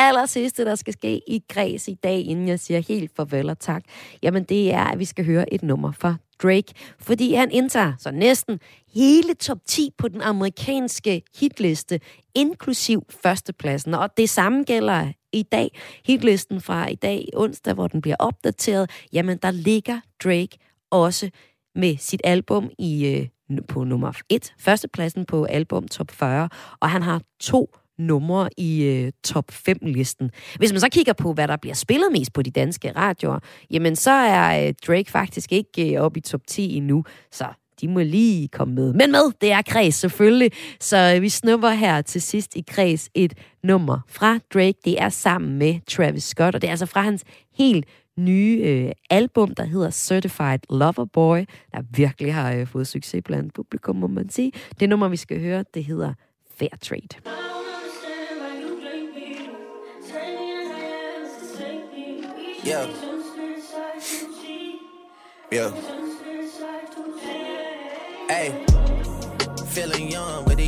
Aller sidste, der skal ske i Græs i dag, inden jeg siger helt farvel og tak, jamen det er, at vi skal høre et nummer fra Drake, fordi han indtager så næsten hele top 10 på den amerikanske hitliste, inklusiv førstepladsen. Og det samme gælder i dag. Hitlisten fra i dag, onsdag, hvor den bliver opdateret, jamen der ligger Drake også med sit album i øh, på nummer 1, førstepladsen på album top 40, og han har to numre i øh, top 5-listen. Hvis man så kigger på, hvad der bliver spillet mest på de danske radioer, jamen så er øh, Drake faktisk ikke øh, oppe i top 10 endnu. Så de må lige komme med. Men med, det er Kreds selvfølgelig. Så øh, vi snupper her til sidst i Kreds et nummer fra Drake. Det er sammen med Travis Scott, og det er altså fra hans helt nye øh, album, der hedder Certified Lover Boy, der virkelig har øh, fået succes blandt publikum, må man sige. Det nummer, vi skal høre, det hedder Fair Trade. Yeah. Yeah. Hey. Feeling young,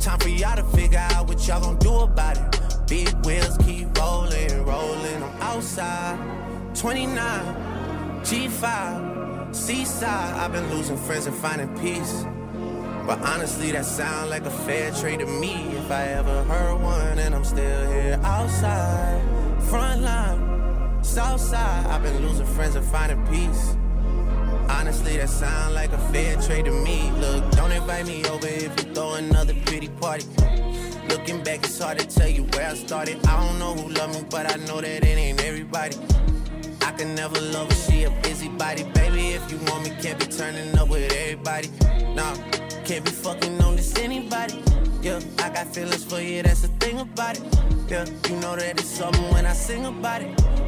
Time for y'all to figure out what y'all gonna do about it. Big wheels keep rolling, rolling. I'm outside, 29, G5, Seaside. I've been losing friends and finding peace. But honestly, that sound like a fair trade to me. If I ever heard one, and I'm still here outside, front line, south side. I've been losing friends and finding peace. Honestly, that sound like a fair trade to me. Look, don't invite me over if you throw another pretty party. Looking back, it's hard to tell you where I started. I don't know who loved me, but I know that it ain't everybody. I can never love her, she a busybody. Baby, if you want me, can't be turning up with everybody. Nah, can't be fucking on this anybody. Yeah, I got feelings for you, that's the thing about it. Yeah, you know that it's something when I sing about it.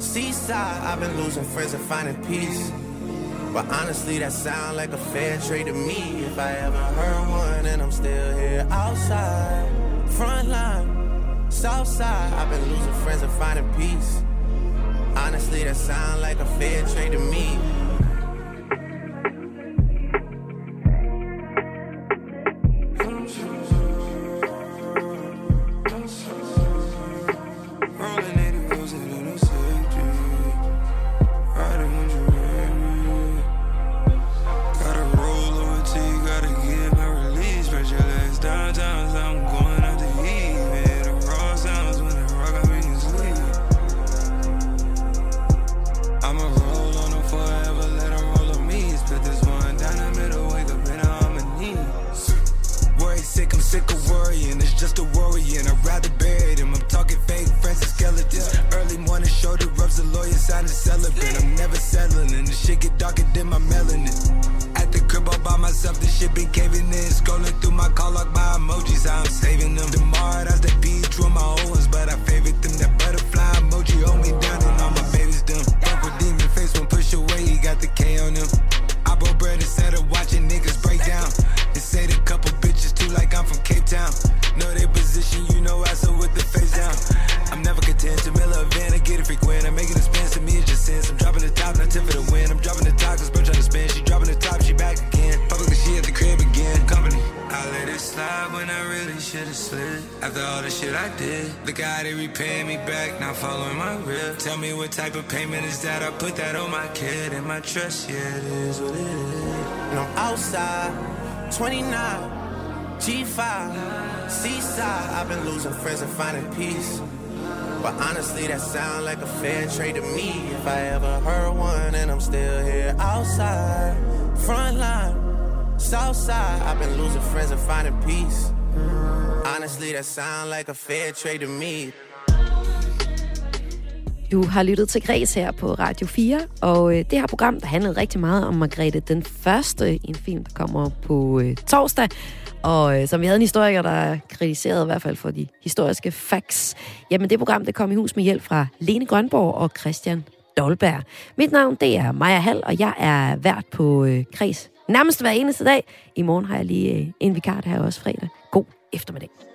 Seaside. I've been losing friends and finding peace. But honestly, that sound like a fair trade to me. If I ever heard one, and I'm still here outside, front line, south side. I've been losing friends and finding peace. Honestly, that sound like a fair trade to me. Shoulder rubs, the lawyer sign a celebrant. I'm never settling, the shit get darker than my melanin. At the crib all by myself, this shit been caving in. Scrolling through my call log, my emojis, I'm saving them. Tomorrow, that's the beat, true on my old ones, but I favorite them. That butterfly emoji hold me down, and all my babies dumb. With demon face, won't push away, he got the K on him. I broke bread instead of watching niggas break down. And say the couple bitches too like I'm from Cape Town. Know their position, you know I so with the face down. I'm never content to mill a van and get it frequent. I'm making expense to me, it's just sense. I'm dropping the top, not tip for the win. I'm dropping the top, cause bro trying to spin. She dropping the top, she back again. Publicly, she at the crib again. Company. I let it slide when I really should've slid. After all the shit I did, look how they repaying me back, not following my rip. Tell me what type of payment is that? I put that on my kid and my trust, yeah, it is what it is. And I'm outside, 29, G5, Seaside. I've been losing friends and finding peace. But honestly, that sound like a fair trade to me. If I ever heard one, and I'm still here outside, front line, south side. I've been losing friends and finding peace. Honestly, that sound like a fair trade to me. Du har lyttet til Græs her på Radio 4, og øh, det her program, der handlede rigtig meget om Margrethe den Første, en film, der kommer på øh, torsdag, og øh, som vi havde en historiker, der kritiserede i hvert fald for de historiske facts. Jamen det program, det kom i hus med hjælp fra Lene Grønborg og Christian Dolberg. Mit navn, det er Maja Hall, og jeg er vært på øh, Græs nærmest hver eneste dag. I morgen har jeg lige øh, en vikar, der også fredag. God eftermiddag.